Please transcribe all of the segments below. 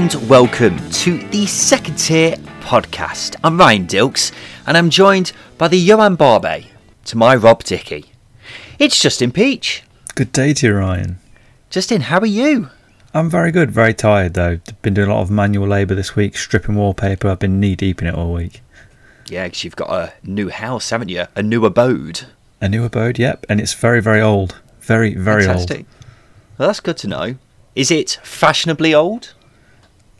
And welcome to the second tier podcast. I'm Ryan Dilks and I'm joined by the Johan Barbe to my Rob Dickey. It's Justin Peach. Good day to you, Ryan. Justin, how are you? I'm very good, very tired though. Been doing a lot of manual labour this week, stripping wallpaper. I've been knee deep in it all week. Yeah, because you've got a new house, haven't you? A new abode. A new abode, yep, and it's very, very old. Very, very Fantastic. old. Well, that's good to know. Is it fashionably old?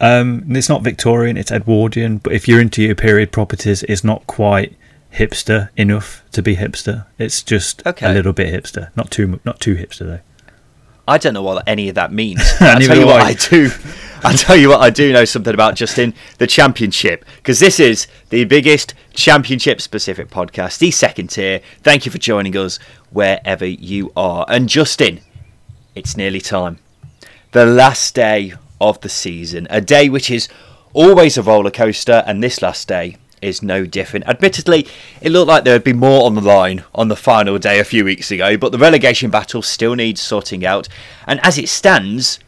Um, it's not Victorian, it's Edwardian, but if you're into your period properties, it's not quite hipster enough to be hipster. It's just Okay. a little bit hipster, not too, not too hipster though. I don't know what any of that means. I'll tell you do what I. I do. I'll tell you what I do know something about Justin the championship because this is the biggest championship specific podcast, the second tier. Thank you for joining us wherever you are. And Justin, it's nearly time. The last day of the season, a day which is always a roller coaster, and this last day is no different. Admittedly, it looked like there would be more on the line on the final day a few weeks ago, but the relegation battle still needs sorting out. And as it stands,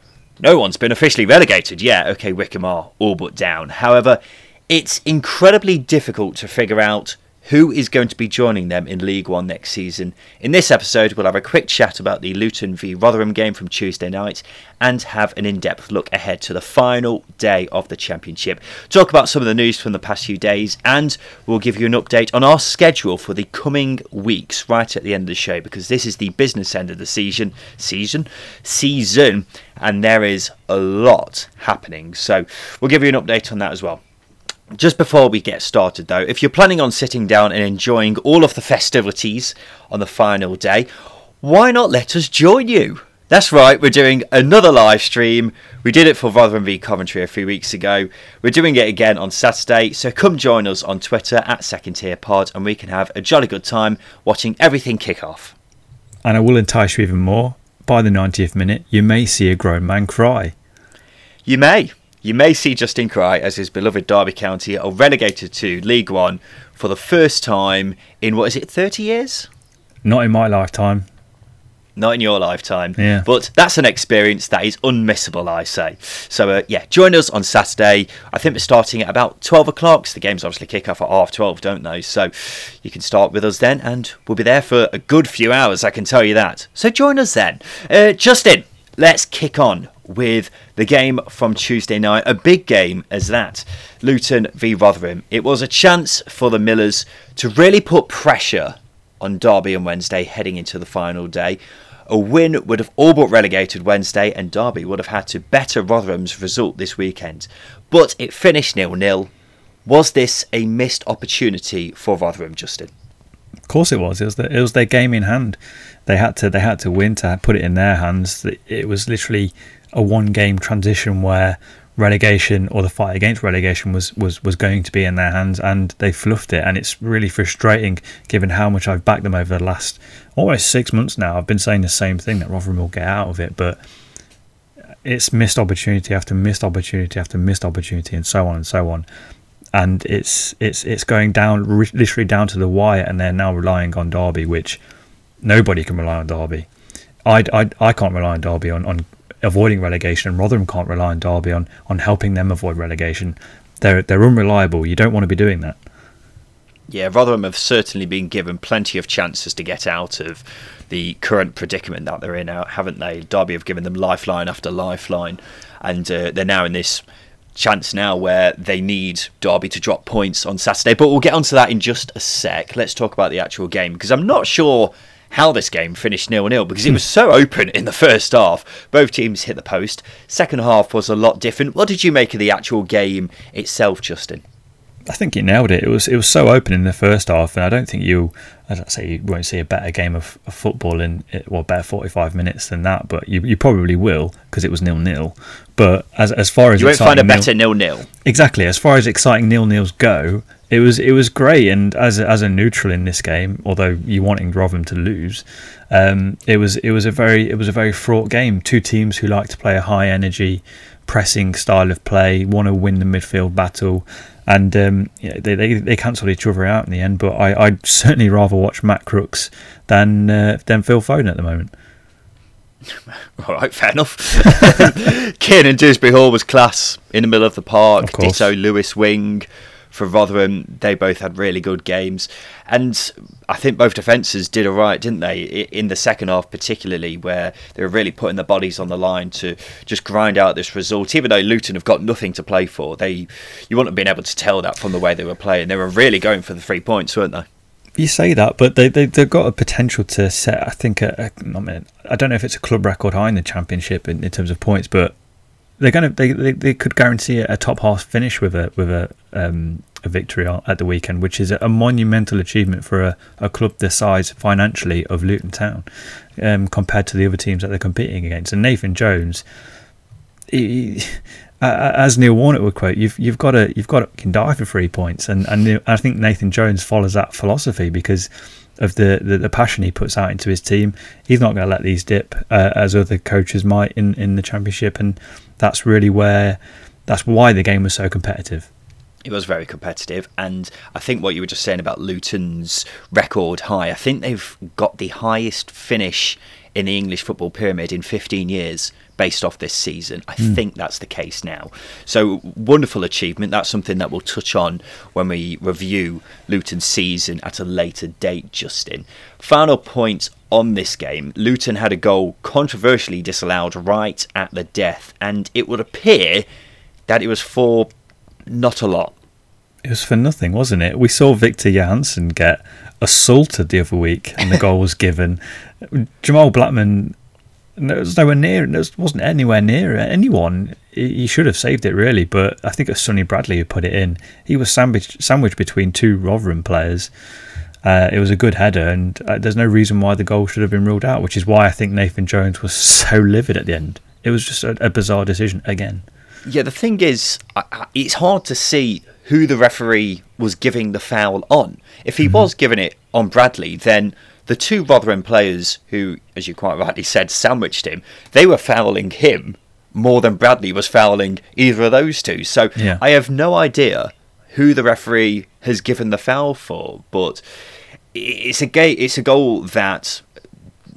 no one's been officially relegated yet. Okay, Wycombe are all but down. However, it's incredibly difficult to figure out who is going to be joining them in League One next season. In this episode, we'll have a quick chat about the Luton v Rotherham game from Tuesday night and have an in depth look ahead to the final day of the Championship. Talk about some of the news from the past few days, and we'll give you an update on our schedule for the coming weeks right at the end of the show because this is the business end of the season. Season? Season. And there is a lot happening. So we'll give you an update on that as well. Just before we get started, though, if you're planning on sitting down and enjoying all of the festivities on the final day, why not let us join you? That's right, we're doing another live stream. We did it for Rotherham v Coventry a few weeks ago. We're doing it again on Saturday, so come join us on Twitter at Second Tier Pod and we can have a jolly good time watching everything kick off. And I will entice you even more. By the 90th minute, you may see a grown man cry. You may. You may see Justin Cry as his beloved Derby County are relegated to League One for the first time in, what is it, 30 years? Not in my lifetime. Not in your lifetime. Yeah. But that's an experience that is unmissable, I say. So, uh, yeah, join us on Saturday. I think we're starting at about 12 o'clock. So the games obviously kick off at half 12, don't they? So you can start with us then, and we'll be there for a good few hours, I can tell you that. So join us then. Uh, Justin, let's kick on with the game from Tuesday night. A big game as that. Luton v Rotherham. It was a chance for the Millers to really put pressure on Derby on Wednesday heading into the final day. A win would have all but relegated Wednesday, and Derby would have had to better Rotherham's result this weekend. But it finished nil nil. Was this a missed opportunity for Rotherham, Justin? Of course, it was. It was, the, it was their game in hand. They had to. They had to win to put it in their hands. It was literally a one-game transition where relegation or the fight against relegation was, was, was going to be in their hands, and they fluffed it. And it's really frustrating, given how much I've backed them over the last almost six months now. I've been saying the same thing that Rotherham will get out of it, but it's missed opportunity after missed opportunity after missed opportunity, and so on and so on and it's it's it's going down literally down to the wire, and they're now relying on Derby, which nobody can rely on Derby. I, I, I can't rely on Derby on, on avoiding relegation, and Rotherham can't rely on Derby on, on helping them avoid relegation. They're they're unreliable. You don't want to be doing that. Yeah, Rotherham have certainly been given plenty of chances to get out of the current predicament that they're in, out, haven't they? Derby have given them lifeline after lifeline, and uh, they're now in this chance now where they need Derby to drop points on Saturday. But we'll get onto that in just a sec. Let's talk about the actual game because I'm not sure how this game finished nil nil because it was so open in the first half. Both teams hit the post. Second half was a lot different. What did you make of the actual game itself, Justin? I think you nailed it. It was it was so open in the first half, and I don't think you, as I say, you won't see a better game of, of football in well, better forty five minutes than that. But you, you probably will because it was nil nil. But as as far as You won't find a better nil nil. exactly as far as exciting nil nils go, it was it was great. And as a, as a neutral in this game, although you wanting Rotherham to lose, um, it was it was a very it was a very fraught game. Two teams who like to play a high energy pressing style of play, want to win the midfield battle, and um, yeah, they, they they cancelled each other out in the end. But I I'd certainly rather watch Matt Crooks than uh, than Phil Foden at the moment. All right, fair enough. Kiernan Dewsbury Hall was class in the middle of the park. Of course. Ditto Lewis Wing for Rotherham. They both had really good games, and I think both defences did all right, didn't they? In the second half, particularly, where they were really putting their bodies on the line to just grind out this result. Even though Luton have got nothing to play for, they you wouldn't have been able to tell that from the way they were playing. They were really going for the three points, weren't they? You say that, but they, they they've got a potential to set. I think a, a, I mean I don't know if it's a club record high in the championship in, in terms of points, but they're gonna they, they, they could guarantee a, top half finish with a with a um, a victory at the weekend, which is a, monumental achievement for a, a club the size financially of Luton Town um, compared to the other teams that they're competing against. And Nathan Jones, he, as Neil Warnock would quote, you've you've got to you've got to can die for three points, and and I think Nathan Jones follows that philosophy because of the, the, the passion he puts out into his team. He's not going to let these dip uh, as other coaches might in, in the championship, and that's really where that's why the game was so competitive. It was very competitive, and I think what you were just saying about Luton's record high, I think they've got the highest finish in the English football pyramid in 15 years based off this season. I hmm. think that's the case now. So, wonderful achievement. That's something that we'll touch on when we review Luton's season at a later date, Justin. Final point on this game Luton had a goal controversially disallowed right at the death, and it would appear that it was for not a lot. It was for nothing, wasn't it? We saw Viktor Johansson get assaulted the other week, and the goal was given. Jamal Blackman no, was nowhere near. It wasn't anywhere near anyone. He he should have saved it really, but I think it was Sonny Bradley who put it in. He was sandwiched sandwiched between two Rotherham players. Uh, it was a good header, and uh, there's no reason why the goal should have been ruled out. Which is why I think Nathan Jones was so livid at the end. It was just a, a bizarre decision again. Yeah, the thing is, it's hard to see who the referee was giving the foul on. If he was giving it on Bradley, then the two Rotherham players who, as you quite rightly said, sandwiched him, they were fouling him more than Bradley was fouling either of those two. So Yeah. I have no idea who the referee has given the foul for, but it's a ga- it's a goal that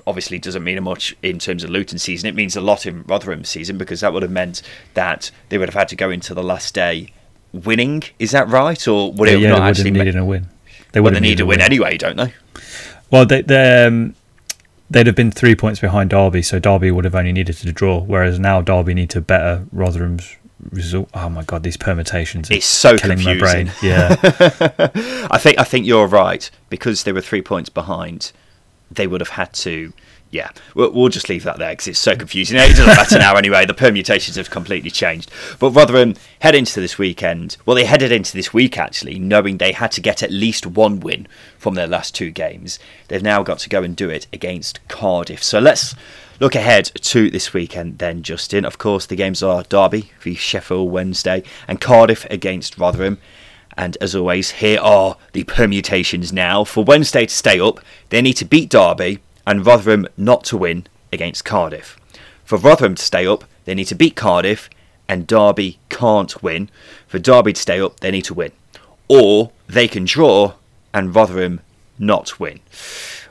obviously doesn't mean much in terms of Luton season. It means a lot in Rotherham season because that would have meant that they would have had to go into the last day winning. Is that right, or would it yeah, not actually? needed a win. They well, would they need a to win anyway, don't they? Well, they, they, um, they'd have been three points behind Derby, so Derby would have only needed to draw. Whereas now Derby need to better Rotherham's result. Oh my god, these permutations! are It's so killing confusing. my brain. Yeah, I think I think you're right because they were three points behind. They would have had to. Yeah, we'll, we'll just leave that there because it's so confusing. It doesn't matter now anyway. The permutations have completely changed. But Rotherham head into this weekend. Well, they headed into this week actually, knowing they had to get at least one win from their last two games. They've now got to go and do it against Cardiff. So let's look ahead to this weekend then, Justin. Of course, the games are Derby v Sheffield Wednesday and Cardiff against Rotherham. And as always, here are the permutations now. For Wednesday to stay up, they need to beat Derby and Rotherham not to win against Cardiff. For Rotherham to stay up, they need to beat Cardiff and Derby can't win. For Derby to stay up, they need to win. Or they can draw and Rotherham not win.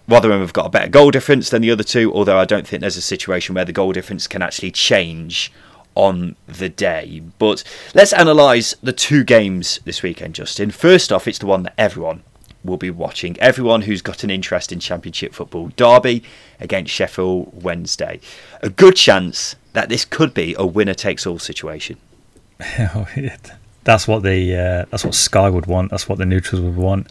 Rotherham have got a better goal difference than the other two, although I don't think there's a situation where the goal difference can actually change on the day. But let's analyse the two games this weekend, Justin. First off, it's the one that everyone will be watching. Everyone who's got an interest in Championship football. Derby against Sheffield Wednesday. A good chance that this could be a winner takes all situation. that's what the uh, that's what Sky would want. That's what the neutrals would want.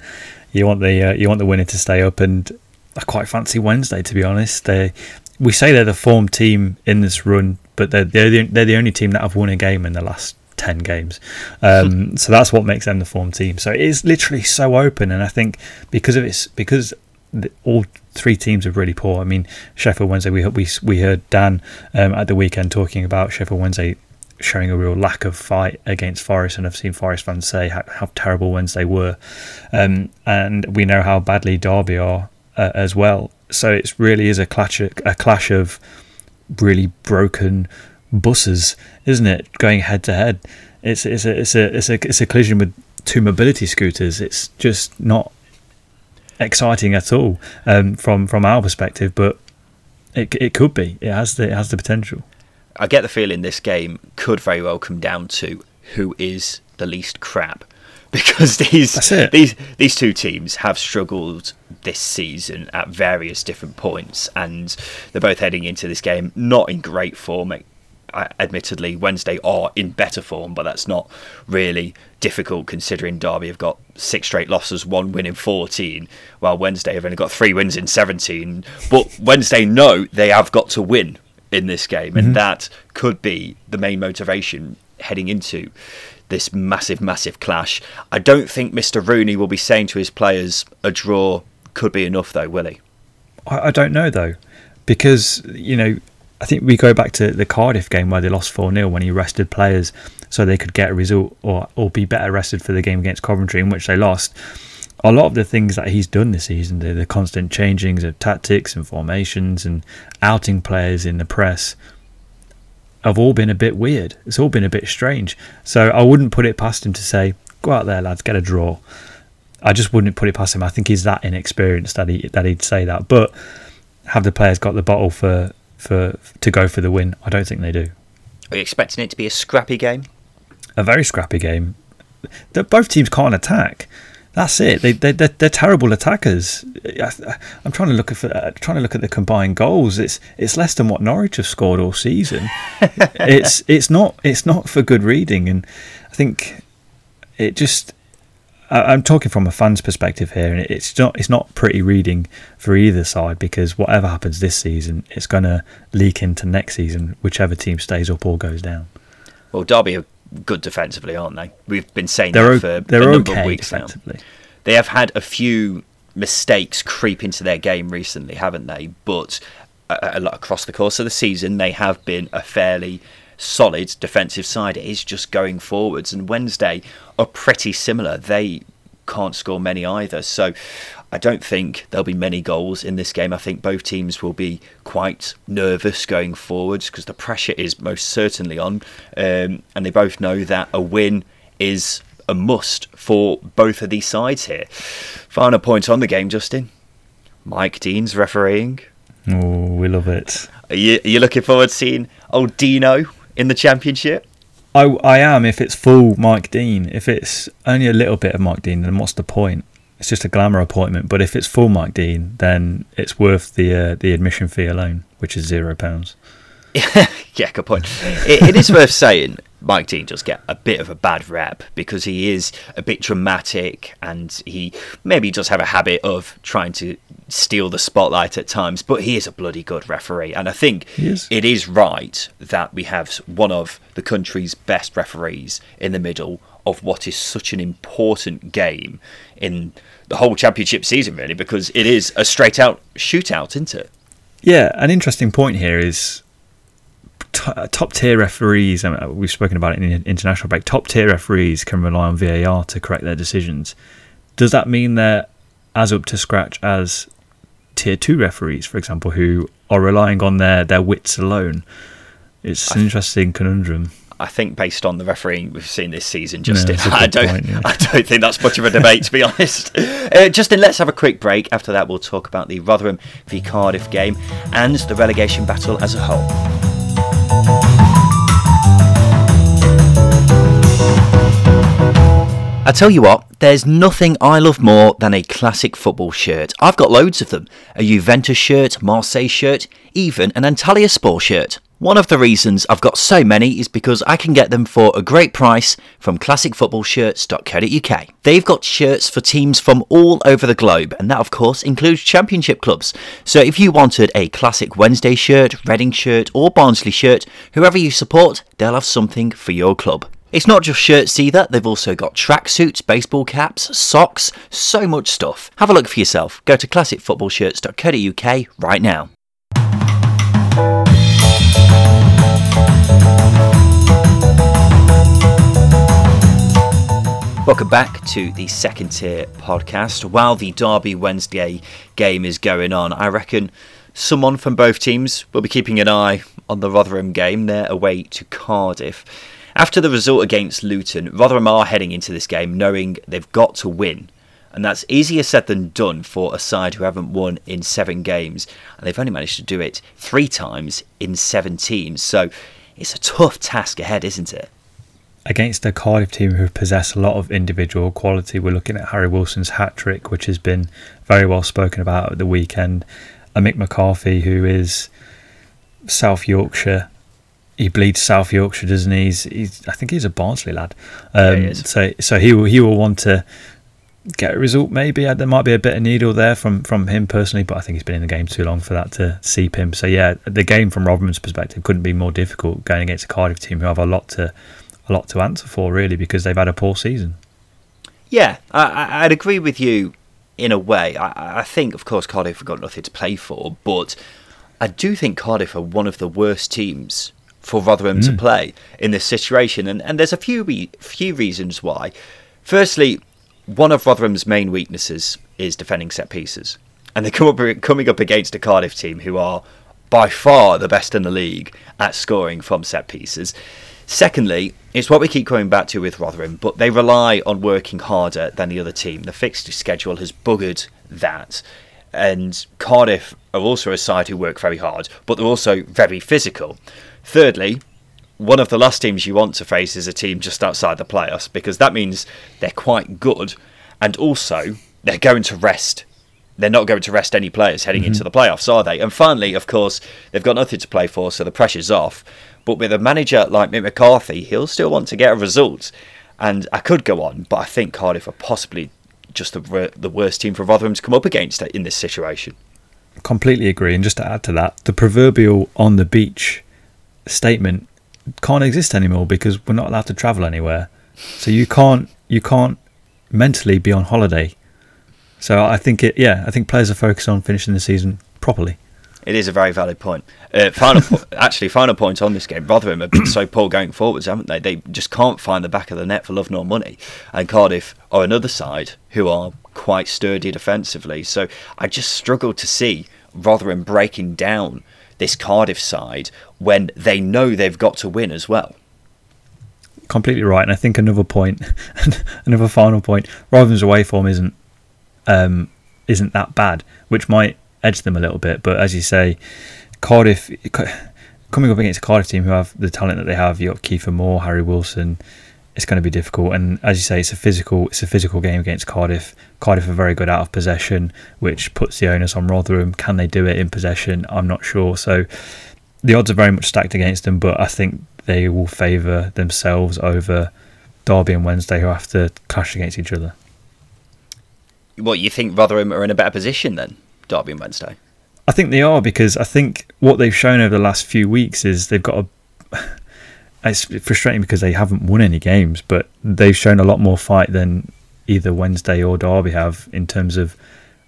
You want the uh, you want the winner to stay up, and I quite fancy Wednesday to be honest. They we say they're the form team in this run, but they're they're the, they're the only team that have won a game in the last ten games. Um, so that's what makes them the form team. So it is literally so open, and I think because of it's because the, all three teams are really poor. I mean, Sheffield Wednesday. We we we heard Dan um, at the weekend talking about Sheffield Wednesday showing a real lack of fight against Forest, and I've seen Forest fans say how, how terrible Wednesday were, um, and we know how badly Derby are uh, as well. So it really is a clash, a clash of really broken buses, isn't it? Going head to head, it's it's a it's a it's a it's a collision with two mobility scooters. It's just not exciting at all um, from from our perspective, but It it could be. It has the it has the potential. I get the feeling this game could very well come down to who is the least crap because these these these two teams have struggled this season at various different points and they're both heading into this game not in great form admittedly Wednesday are in better form but that's not really difficult considering Derby have got six straight losses one win in 14 while Wednesday have only got three wins in 17 but Wednesday know they have got to win in this game, and mm-hmm. that could be the main motivation heading into this massive, massive clash. I don't think Mr. Rooney will be saying to his players, a draw could be enough, though, will he? I, I don't know, though, because, you know, I think we go back to the Cardiff game where they lost 4 0 when he rested players so they could get a result or, or be better rested for the game against Coventry, in which they lost a lot of the things that he's done this season, the, the constant changings of tactics and formations and outing players in the press, have all been a bit weird. It's all been a bit strange. So I wouldn't put it past him to say, "Go out there, lads, get a draw." I just wouldn't put it past him. I think he's that inexperienced that he that he'd say that. But have the players got the bottle for for to go for the win? I don't think they do. Are you expecting it to be a scrappy game? A very scrappy game. both teams can't attack. That's it. They they they're, they're terrible attackers. I'm trying to look at uh, trying to look at the combined goals. It's it's less than what Norwich have scored all season. it's it's not it's not for good reading, and I think it just. I'm talking from a fan's perspective here, and it's not it's not pretty reading for either side because whatever happens this season, it's going to leak into next season, whichever team stays up or goes down. Well, Derby have good defensively, aren't they? We've been saying they're that for a number okay of weeks now. They have had a few mistakes creep into their game recently, haven't they? But a, lot across the course of the season, they have been a fairly solid defensive side. It is just going forwards, and Wednesday are pretty similar. They can't score many either. So I don't think there'll be many goals in this game. I think both teams will be quite nervous going forwards because the pressure is most certainly on, um, and they both know that a win is a must for both of these sides here. Final point on the game, Justin. Mike Dean's refereeing. Oh, we love it. Are you, are you looking forward to seeing old Dino in the championship? I, I am if it's full Mike Dean. If it's only a little bit of Mike Dean, then what's the point? it's just a glamour appointment. But if it's full Mike Dean, then it's worth the uh, the admission fee alone, which is zero pounds. yeah, good point. it, it is worth saying Mike Dean does get a bit of a bad rep because he is a bit dramatic and he maybe does have a habit of trying to steal the spotlight at times, but he is a bloody good referee. And I think it is right that we have one of the country's best referees in the middle of what is such an important game in the whole championship season, really, because it is a straight out shootout, isn't it? Yeah, an interesting point here is t- top tier referees. I mean, we've spoken about it in the international break. Top tier referees can rely on VAR to correct their decisions. Does that mean they're as up to scratch as tier two referees, for example, who are relying on their, their wits alone? It's an interesting conundrum. I think based on the refereeing we've seen this season, Justin, yeah, I don't, point, yeah. I don't think that's much of a debate to be honest. Uh, Justin, let's have a quick break. After that, we'll talk about the Rotherham v Cardiff game and the relegation battle as a whole. I tell you what, there's nothing I love more than a classic football shirt. I've got loads of them a Juventus shirt, Marseille shirt, even an Antalyaspor shirt. One of the reasons I've got so many is because I can get them for a great price from classicfootballshirts.co.uk. They've got shirts for teams from all over the globe, and that of course includes championship clubs. So if you wanted a classic Wednesday shirt, Reading shirt, or Barnsley shirt, whoever you support, they'll have something for your club. It's not just shirts either, they've also got tracksuits, baseball caps, socks, so much stuff. Have a look for yourself. Go to classicfootballshirts.co.uk right now. Welcome back to the second tier podcast. While the Derby Wednesday game is going on, I reckon someone from both teams will be keeping an eye on the Rotherham game. They're away to Cardiff. After the result against Luton, Rotherham are heading into this game knowing they've got to win. And that's easier said than done for a side who haven't won in seven games. And they've only managed to do it three times in 17. So it's a tough task ahead, isn't it? Against a Cardiff team who possess a lot of individual quality, we're looking at Harry Wilson's hat trick, which has been very well spoken about at the weekend. A Mick McCarthy, who is South Yorkshire he bleeds South Yorkshire, doesn't he? He's, he's I think he's a Barnsley lad. Um, yeah, so so he will he will want to get a result. Maybe uh, there might be a bit of needle there from from him personally, but I think he's been in the game too long for that to seep him. So yeah, the game from Rotherham's perspective couldn't be more difficult going against a Cardiff team who have a lot to a lot to answer for really because they've had a poor season. Yeah, I, I'd agree with you in a way. I, I think, of course, Cardiff have got nothing to play for, but I do think Cardiff are one of the worst teams for Rotherham mm. to play in this situation, and and there's a few re- few reasons why. Firstly, one of Rotherham's main weaknesses is defending set pieces, and they come up coming up against a Cardiff team who are by far the best in the league at scoring from set pieces. Secondly, it's what we keep coming back to with Rotherham, but they rely on working harder than the other team. The fixture schedule has buggered that. And Cardiff are also a side who work very hard, but they're also very physical. Thirdly, one of the last teams you want to face is a team just outside the playoffs because that means they're quite good and also they're going to rest. They're not going to rest any players heading mm-hmm. into the playoffs, are they? And finally, of course, they've got nothing to play for, so the pressure's off. But with a manager like Mick McCarthy, he'll still want to get a result. And I could go on, but I think Cardiff are possibly just the, the worst team for Rotherham to come up against in this situation. Completely agree. And just to add to that, the proverbial on the beach statement can't exist anymore because we're not allowed to travel anywhere. So you can't you can't mentally be on holiday. So I think it yeah I think players are focused on finishing the season properly. It is a very valid point. Uh, final, po- actually, final point on this game. Rotherham have been so poor going forwards, haven't they? They just can't find the back of the net for love nor money. And Cardiff are another side who are quite sturdy defensively. So I just struggle to see Rotherham breaking down this Cardiff side when they know they've got to win as well. Completely right, and I think another point, another final point, Rotherham's away form isn't um, isn't that bad, which might edge them a little bit. But as you say, Cardiff coming up against a Cardiff team who have the talent that they have, You've got Kiefer Moore, Harry Wilson, it's going to be difficult. And as you say, it's a physical it's a physical game against Cardiff. Cardiff are very good out of possession, which puts the onus on Rotherham. Can they do it in possession? I'm not sure. So the odds are very much stacked against them, but I think they will favour themselves over Derby and Wednesday, who have to clash against each other. What you think Rotherham are in a better position than Derby and Wednesday? I think they are because I think what they've shown over the last few weeks is they've got a it's frustrating because they haven't won any games, but they've shown a lot more fight than either Wednesday or Derby have in terms of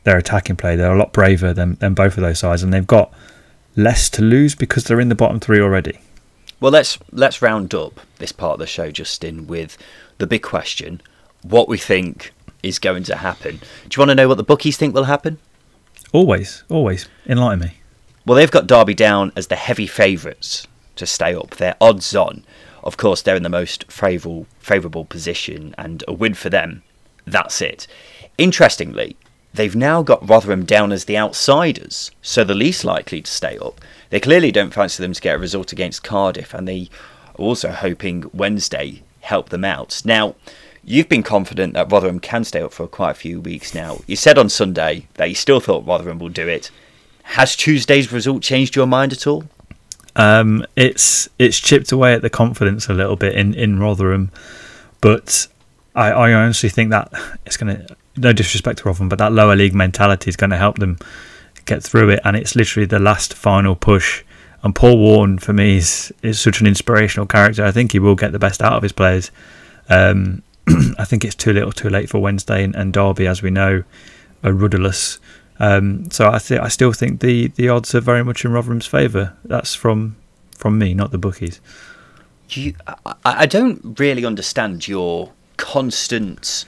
their attacking play. They're a lot braver than, than both of those sides, and they've got less to lose because they're in the bottom three already. Well, let's let's round up this part of the show, Justin, with the big question: what we think is going to happen. Do you want to know what the bookies think will happen? Always, always enlighten me. Well, they've got Derby down as the heavy favourites to stay up. They're odds on. Of course, they're in the most favourable favourable position, and a win for them, that's it. Interestingly, they've now got Rotherham down as the outsiders, so the least likely to stay up. They clearly don't fancy them to get a result against Cardiff, and they are also hoping Wednesday help them out. Now, you've been confident that Rotherham can stay up for quite a few weeks now. You said on Sunday that you still thought Rotherham will do it. Has Tuesday's result changed your mind at all? Um, it's it's chipped away at the confidence a little bit in, in Rotherham, but I, I honestly think that it's going to no disrespect to Rotherham, but that lower league mentality is going to help them get through it, and it's literally the last final push. And Paul Warne for me is is such an inspirational character. I think he will get the best out of his players. Um, I think it's too little, too late for Wednesday and, and Derby, as we know, are rudderless. Um, so I th- I still think the, the odds are very much in Rotherham's favour. That's from from me, not the bookies. You, I, I don't really understand your constant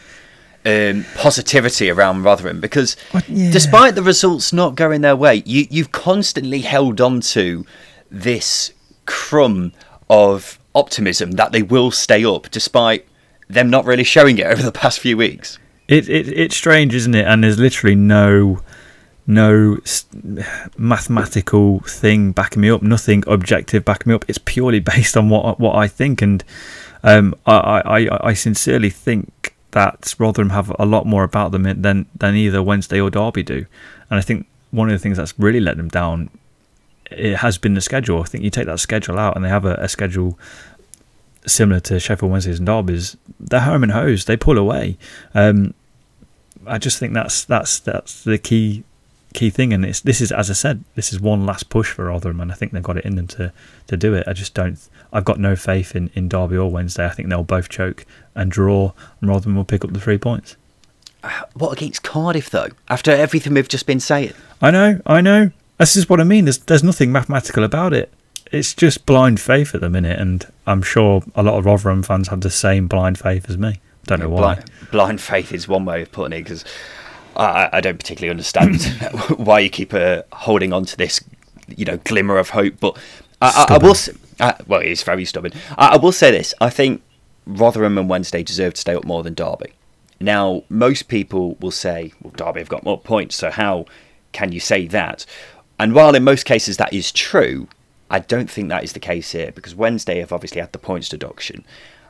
um, positivity around Rotherham because yeah. despite the results not going their way, you, you've constantly held on to this crumb of optimism that they will stay up despite them not really showing it over the past few weeks. It, it it's strange, isn't it? And there's literally no no mathematical thing backing me up, nothing objective backing me up. It's purely based on what what I think, and um, I, I I sincerely think that Rotherham have a lot more about them than than either Wednesday or Derby do, and I think one of the things that's really let them down it has been the schedule. I think you take that schedule out, and they have a, a schedule similar to Sheffield Wednesdays and Derby's. They're home and hose. They pull away. Um, I just think that's that's that's the key key thing, and it's this is as I said, this is one last push for Rotherham, and I think they've got it in them to to do it. I just don't. I've got no faith in in Derby or Wednesday. I think they'll both choke and draw, and Rotherham will pick up the three points. What against Cardiff though? After everything we've just been saying, I know, I know. This is what I mean. There's there's nothing mathematical about it. It's just blind faith at the minute, and I'm sure a lot of Rotherham fans have the same blind faith as me. Don't know why. Blind, blind faith is one way of putting it because I, I, don't particularly understand why you keep uh, holding on to this, you know, glimmer of hope. But I, I, I will. Uh, well, he's very stubborn. I, I will say this: I think Rotherham and Wednesday deserve to stay up more than Derby. Now, most people will say, "Well, Derby have got more points, so how can you say that?" And while in most cases that is true, I don't think that is the case here because Wednesday have obviously had the points deduction,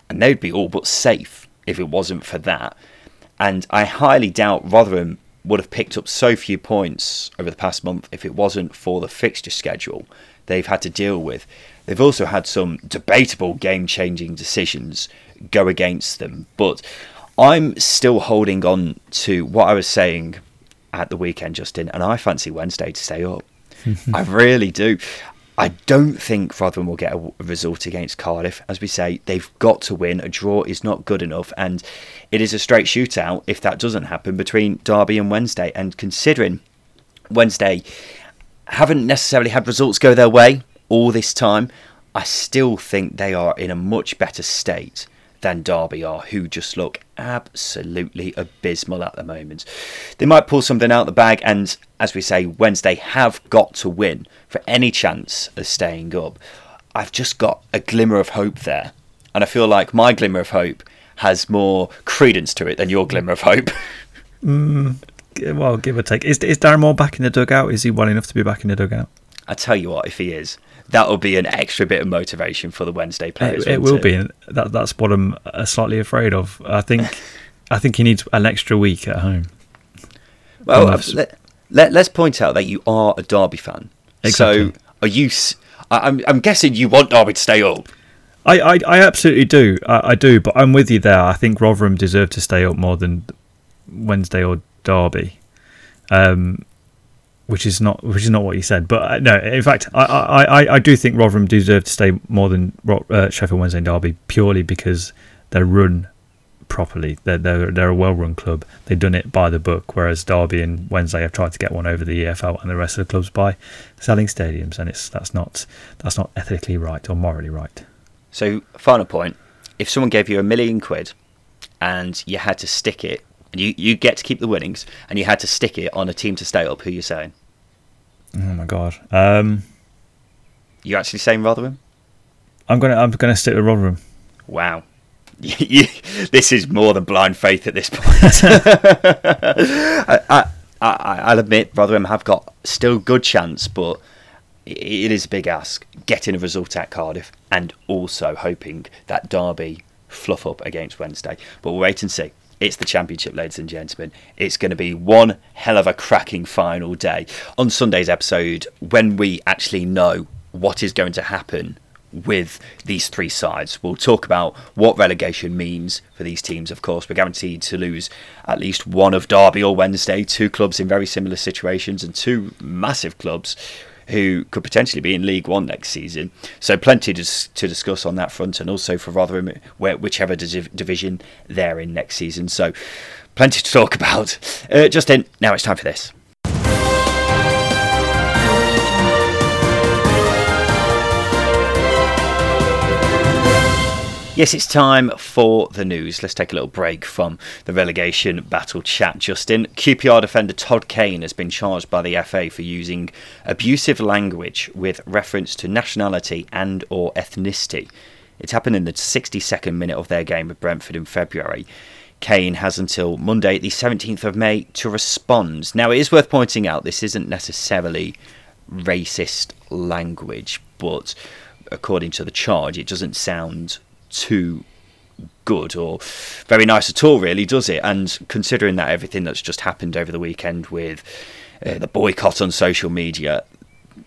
and they'd be all but safe if it wasn't for that. And I highly doubt Rotherham would have picked up so few points over the past month if it wasn't for the fixture schedule they've had to deal with. They've also had some debatable game changing decisions go against them, but I'm still holding on to what I was saying at the weekend, Justin, and I fancy Wednesday to stay up. I really do. I don't think Rotherham will get a result against Cardiff. As we say, they've got to win. A draw is not good enough, and it is a straight shootout if that doesn't happen between Derby and Wednesday. And considering Wednesday haven't necessarily had results go their way all this time, I still think they are in a much better state than Derby are, who just look absolutely abysmal at the moment. They might pull something out of the bag, and as we say, Wednesday have got to win for any chance of staying up. I've just got a glimmer of hope there, and I feel like my glimmer of hope has more credence to it than your glimmer of hope. mm, well, give or take. Is, is Darren Moore back in the dugout? Is he well enough to be back in the dugout? I tell you what, if he is, that will be an extra bit of motivation for the Wednesday players. It, it will it? be, that, that's what I'm uh, slightly afraid of. I think, I think he needs an extra week at home. Well, let, us point out that you are a Derby fan. Exactly. So, are you? I'm, I'm guessing you want Derby to stay up. I, I, I absolutely do. I, I do, but I'm with you there. I think Rotherham deserve to stay up more than Wednesday or Derby. Um, which is not which is not what you said. But uh, no, in fact, I, I, I do think Rotherham deserve to stay more than uh, Sheffield Wednesday and Derby purely because they're run properly. They're they're, they're a well run club. They've done it by the book, whereas Derby and Wednesday have tried to get one over the EFL and the rest of the clubs by selling stadiums, and it's that's not that's not ethically right or morally right. So, final point: if someone gave you a million quid and you had to stick it and you, you get to keep the winnings, and you had to stick it on a team to stay up, who are you saying? Oh my god. Um, you actually saying Rotherham? I'm gonna I'm gonna stick with Rotherham. Wow. this is more than blind faith at this point. I, I, will admit Rotherham have got still good chance, but it is a big ask getting a result at Cardiff and also hoping that Derby fluff up against Wednesday. But we'll wait and see. It's the championship, ladies and gentlemen. It's going to be one hell of a cracking final day. On Sunday's episode, when we actually know what is going to happen with these three sides. We'll talk about what relegation means for these teams. Of course, we're guaranteed to lose at least one of Derby or Wednesday, two clubs in very similar situations, and two massive clubs who could potentially be in League One next season. So plenty to, to discuss on that front, and also for Rotherham, whichever division they're in next season. So plenty to talk about. Uh, Justin, now it's time for this. Yes, it's time for the news. Let's take a little break from the relegation battle chat, Justin. QPR defender Todd Kane has been charged by the FA for using abusive language with reference to nationality and or ethnicity. It happened in the 62nd minute of their game with Brentford in February. Kane has until Monday, the 17th of May, to respond. Now, it is worth pointing out this isn't necessarily racist language, but according to the charge, it doesn't sound too good or very nice at all, really, does it? And considering that everything that's just happened over the weekend with uh, the boycott on social media,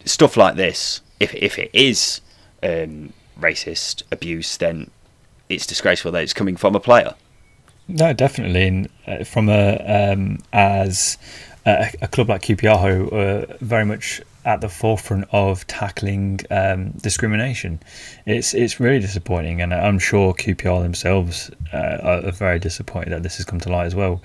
stuff like this, if if it is um, racist abuse, then it's disgraceful that it's coming from a player. No, definitely, and uh, from a um, as a, a, club like QPR who very much at the forefront of tackling um, discrimination. It's it's really disappointing, and I'm sure QPR themselves uh, are very disappointed that this has come to light as well.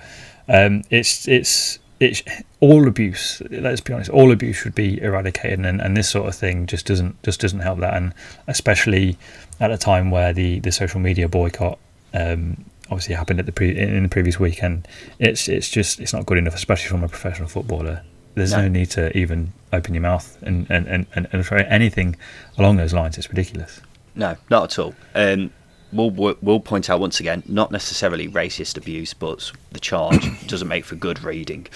Um, it's it's it's all abuse. Let's be honest, all abuse should be eradicated, and, and this sort of thing just doesn't just doesn't help that, and especially at a time where the, the social media boycott um, obviously happened at the pre- in the previous weekend. It's it's just it's not good enough, especially from a professional footballer. There's no, no need to even open your mouth and, and, and, and, try anything along those lines. It's ridiculous. No, not at all. Um, we'll, we'll point out once again, not necessarily racist abuse, but the charge doesn't make for good reading.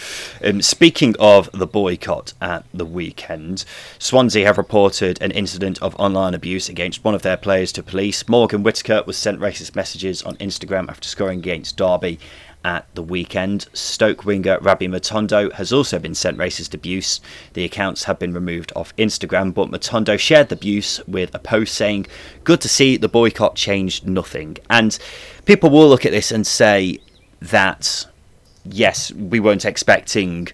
Um, speaking of the boycott at the weekend, Swansea have reported an incident of online abuse against one of their players to police. Morgan Whittaker was sent racist messages on Instagram after scoring against Derby at the weekend. Stoke winger Rabbi Matondo has also been sent racist abuse. The accounts have been removed off Instagram, but Matondo shared the abuse with a post saying, Good to see the boycott changed nothing. And people will look at this and say that, yes, we weren't expecting.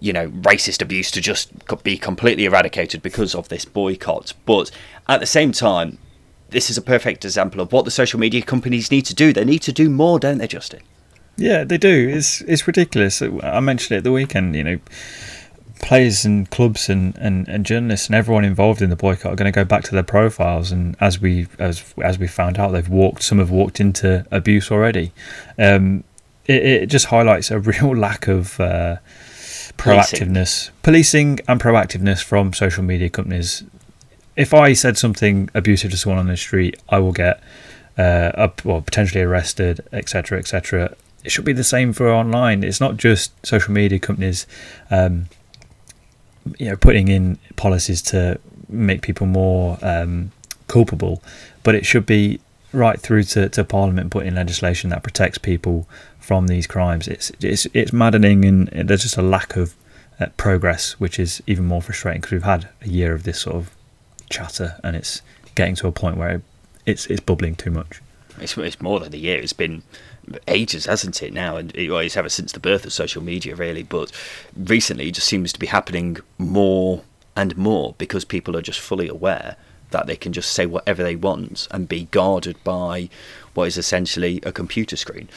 You know, racist abuse to just be completely eradicated because of this boycott. But at the same time, this is a perfect example of what the social media companies need to do. They need to do more, don't they, Justin? Yeah, they do. It's it's ridiculous. I mentioned it at the weekend. You know, players and clubs and, and, and journalists and everyone involved in the boycott are going to go back to their profiles. And as we as as we found out, they've walked. Some have walked into abuse already. Um, it, it just highlights a real lack of. Uh, proactiveness, policing. policing and proactiveness from social media companies. If I said something abusive to someone on the street, I will get uh, up, well, potentially arrested, etc., etc it should be the same for online. It's not just social media companies, um, you know, putting in policies to make people more um, culpable, but it should be right through to, to Parliament putting legislation that protects people from these crimes. It's it's it's maddening, and there's just a lack of uh, progress, which is even more frustrating because we've had a year of this sort of chatter, and it's getting to a point where it's it's bubbling too much. It's, it's more than a year. It's been ages, hasn't it? Now, and it, well, it's ever since the birth of social media, really. But recently, it just seems to be happening more and more because people are just fully aware that they can just say whatever they want and be guarded by what is essentially a computer screen.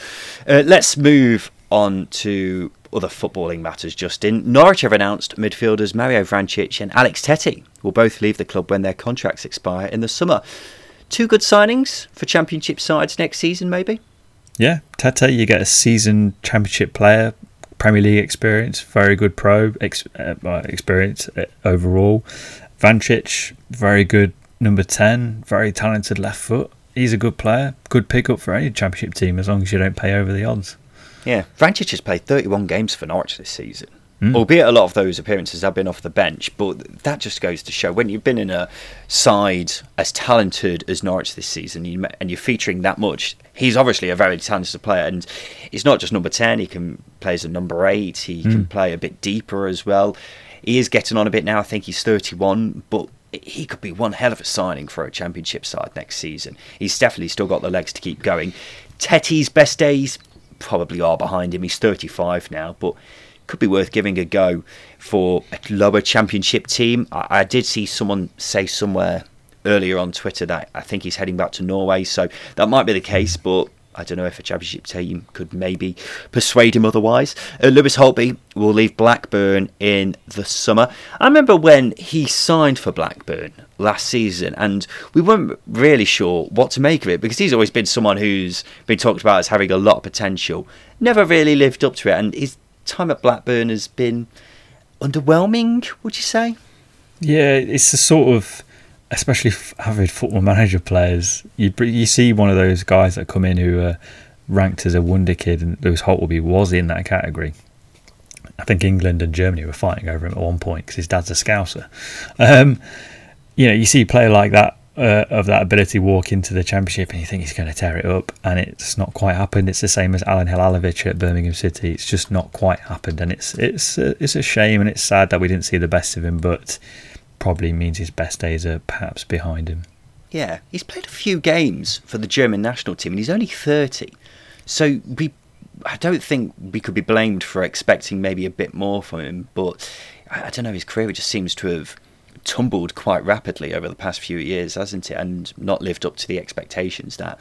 Uh, let's move on to other footballing matters, Justin. Norwich have announced midfielders Mario Vrancic and Alex Tettey will both leave the club when their contracts expire in the summer. Two good signings for championship sides next season, maybe? Yeah, Tettey, you get a seasoned championship player, Premier League experience, very good pro ex- uh, experience uh, overall. Vrancic, very good number 10, very talented left foot. He's a good player, good pickup for any championship team as long as you don't pay over the odds. Yeah, Vrancic has played 31 games for Norwich this season. Mm. Albeit a lot of those appearances have been off the bench, but that just goes to show when you've been in a side as talented as Norwich this season and you're featuring that much, he's obviously a very talented player. And he's not just number 10, he can play as a number 8, he mm. can play a bit deeper as well. He is getting on a bit now, I think he's 31, but he could be one hell of a signing for a championship side next season. He's definitely still got the legs to keep going. Tettey's best days probably are behind him. He's 35 now, but could be worth giving a go for a lower championship team. I, I did see someone say somewhere earlier on Twitter that I think he's heading back to Norway, so that might be the case, but I don't know if a championship team could maybe persuade him otherwise. Uh, Lewis Holtby will leave Blackburn in the summer. I remember when he signed for Blackburn last season, and we weren't really sure what to make of it because he's always been someone who's been talked about as having a lot of potential. Never really lived up to it, and his time at Blackburn has been underwhelming, would you say? Yeah, it's a sort of, especially avid football manager players. You you see one of those guys that come in who are ranked as a wonder kid, and Lewis Holtby was in that category. I think England and Germany were fighting over him at one point because his dad's a Scouser. Um, you know, you see a player like that uh, of that ability walk into the championship and you think he's going to tear it up, and it's not quite happened. It's the same as Alen Halilovic at Birmingham City. It's just not quite happened, and it's it's a, it's a shame and it's sad that we didn't see the best of him, but probably means his best days are perhaps behind him. Yeah, he's played a few games for the German national team, and he's only thirty. So we, I don't think we could be blamed for expecting maybe a bit more from him. But I, I don't know, his career just seems to have tumbled quite rapidly over the past few years, hasn't it? And not lived up to the expectations that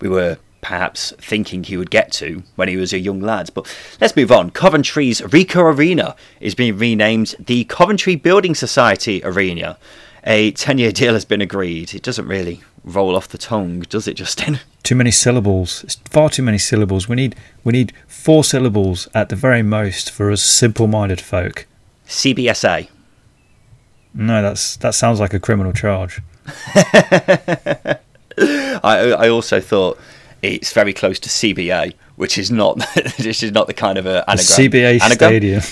we were perhaps thinking he would get to when he was a young lad. But let's move on. Coventry's Ricoh Arena is being renamed the Coventry Building Society Arena. A 10 year deal has been agreed. It doesn't really roll off the tongue, does it, Justin? Too many syllables. It's far too many syllables. We need we need four syllables at the very most for us simple-minded folk. CBSA. No, that's that sounds like a criminal charge. I I also thought it's very close to CBA, which is not this is not the kind of a anagram. CBA anagram? Stadium.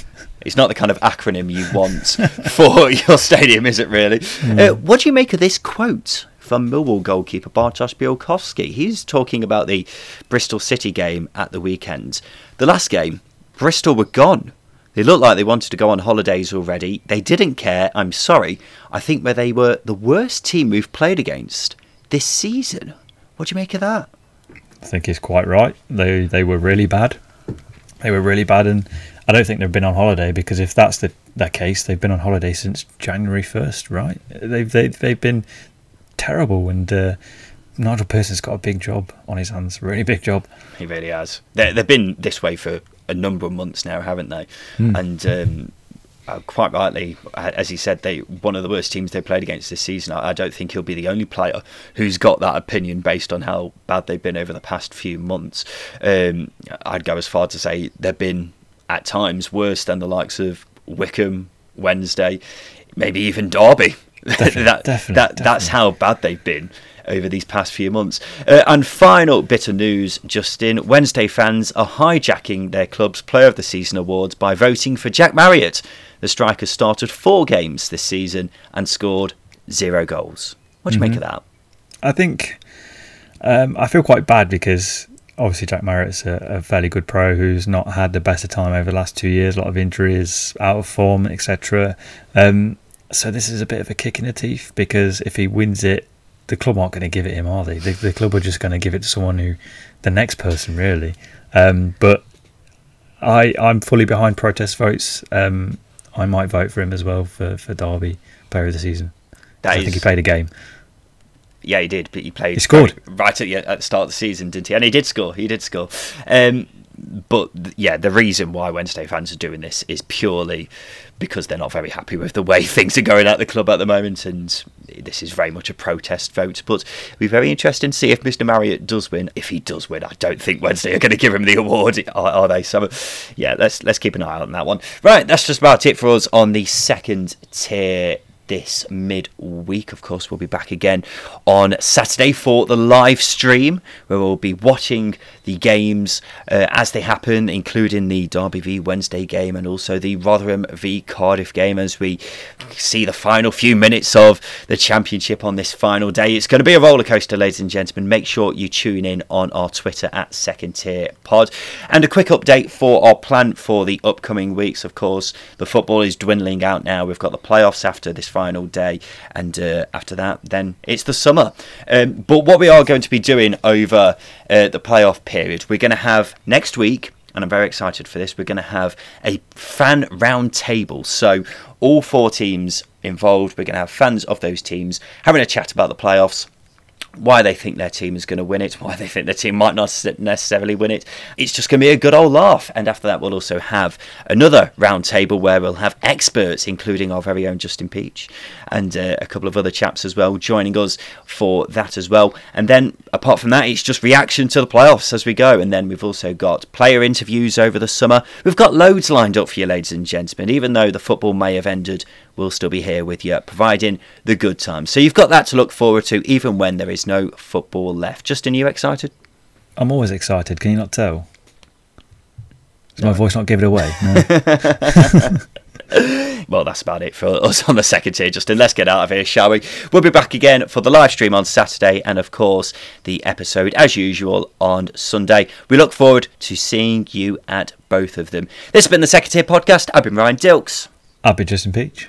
It's not the kind of acronym you want for your stadium, is it really? Mm. Uh, what do you make of this quote from Millwall goalkeeper Bartosz Białkowski? He's talking about the Bristol City game at the weekend. The last game, Bristol were gone. They looked like they wanted to go on holidays already. They didn't care. I'm sorry. I think where they were the worst team we've played against this season. What do you make of that? I think he's quite right. They they were really bad. They were really bad, and I don't think they've been on holiday because if that's the that case, they've been on holiday since January first, right? They've they, they've been terrible, and uh, Nigel Pearson's got a big job on his hands, really big job. He really has. They, they've been this way for a number of months now, haven't they? Hmm. And um, uh, quite rightly, as he said, they one of the worst teams they played against this season. I, I don't think he'll be the only player who's got that opinion based on how bad they've been over the past few months. Um, I'd go as far to say they've been at times worse than the likes of Wycombe, Wednesday, maybe even Derby. Definitely, that, definitely, that, That's how bad they've been over these past few months. Uh, and final bit of news, Justin Wednesday fans are hijacking their club's Player of the Season awards by voting for Jack Marriott. The striker started four games this season and scored zero goals. What do you make of that? I think um, I feel quite bad because obviously Jack Marriott's a, a fairly good pro who's not had the best of time over the last two years, a lot of injuries, out of form, etc. Um, so this is a bit of a kick in the teeth because if he wins it, the club aren't going to give it him, are they? The, the club are just going to give it to someone who, the next person, really. Um, but I, I'm fully behind protest votes. Um, I might vote for him as well for, for Derby Player of the Season. That I think he played a game. Yeah, he did, but he played. He scored. right at, the- at the start of the season, didn't he? And he did score. He did score. Um, but yeah, the reason why Wednesday fans are doing this is purely because they're not very happy with the way things are going at the club at the moment, and this is very much a protest vote. But it'll be very interesting to see if Mr. Marriott does win. If he does win, I don't think Wednesday are going to give him the award, are, are they? So yeah, let's let's keep an eye on that one. Right, that's just about it for us on the second tier this midweek. Of course, we'll be back again on Saturday for the live stream where we'll be watching the games uh, as they happen, including the Derby v Wednesday game and also the Rotherham v Cardiff game as we see the final few minutes of the Championship on this final day. It's going to be a roller coaster, ladies and gentlemen. Make sure you tune in on our Twitter at Second Tier Pod. And a quick update for our plan for the upcoming weeks. Of course, the football is dwindling out now. We've got the playoffs after this final day, and uh, after that, then it's the summer. Um, but what we are going to be doing over uh, the playoff period, we're going to have next week. And I'm very excited for this. We're going to have a fan round table. So, all four teams involved, we're going to have fans of those teams having a chat about the playoffs, why they think their team is going to win it, why they think their team might not necessarily win it. It's just going to be a good old laugh. And after that, we'll also have another round table where we'll have experts, including our very own Justin Peach and uh, a couple of other chaps as well, joining us for that as well. And then, apart from that, it's just reaction to the playoffs as we go. And then we've also got player interviews over the summer. We've got loads lined up for you, ladies and gentlemen. Even though the football may have ended, we'll still be here with you, providing the good times. So you've got that to look forward to, even when there is no football left. Justin, are you excited? I'm always excited. Can you not tell? Does my voice not give it away? No. well, that's about it for us on the second tier, Justin. Let's get out of here, shall we? We'll be back again for the live stream on Saturday and, of course, the episode, as usual, on Sunday. We look forward to seeing you at both of them. This has been the Second Tier Podcast. I've been Ryan Dilks. I'll be Justin Peach.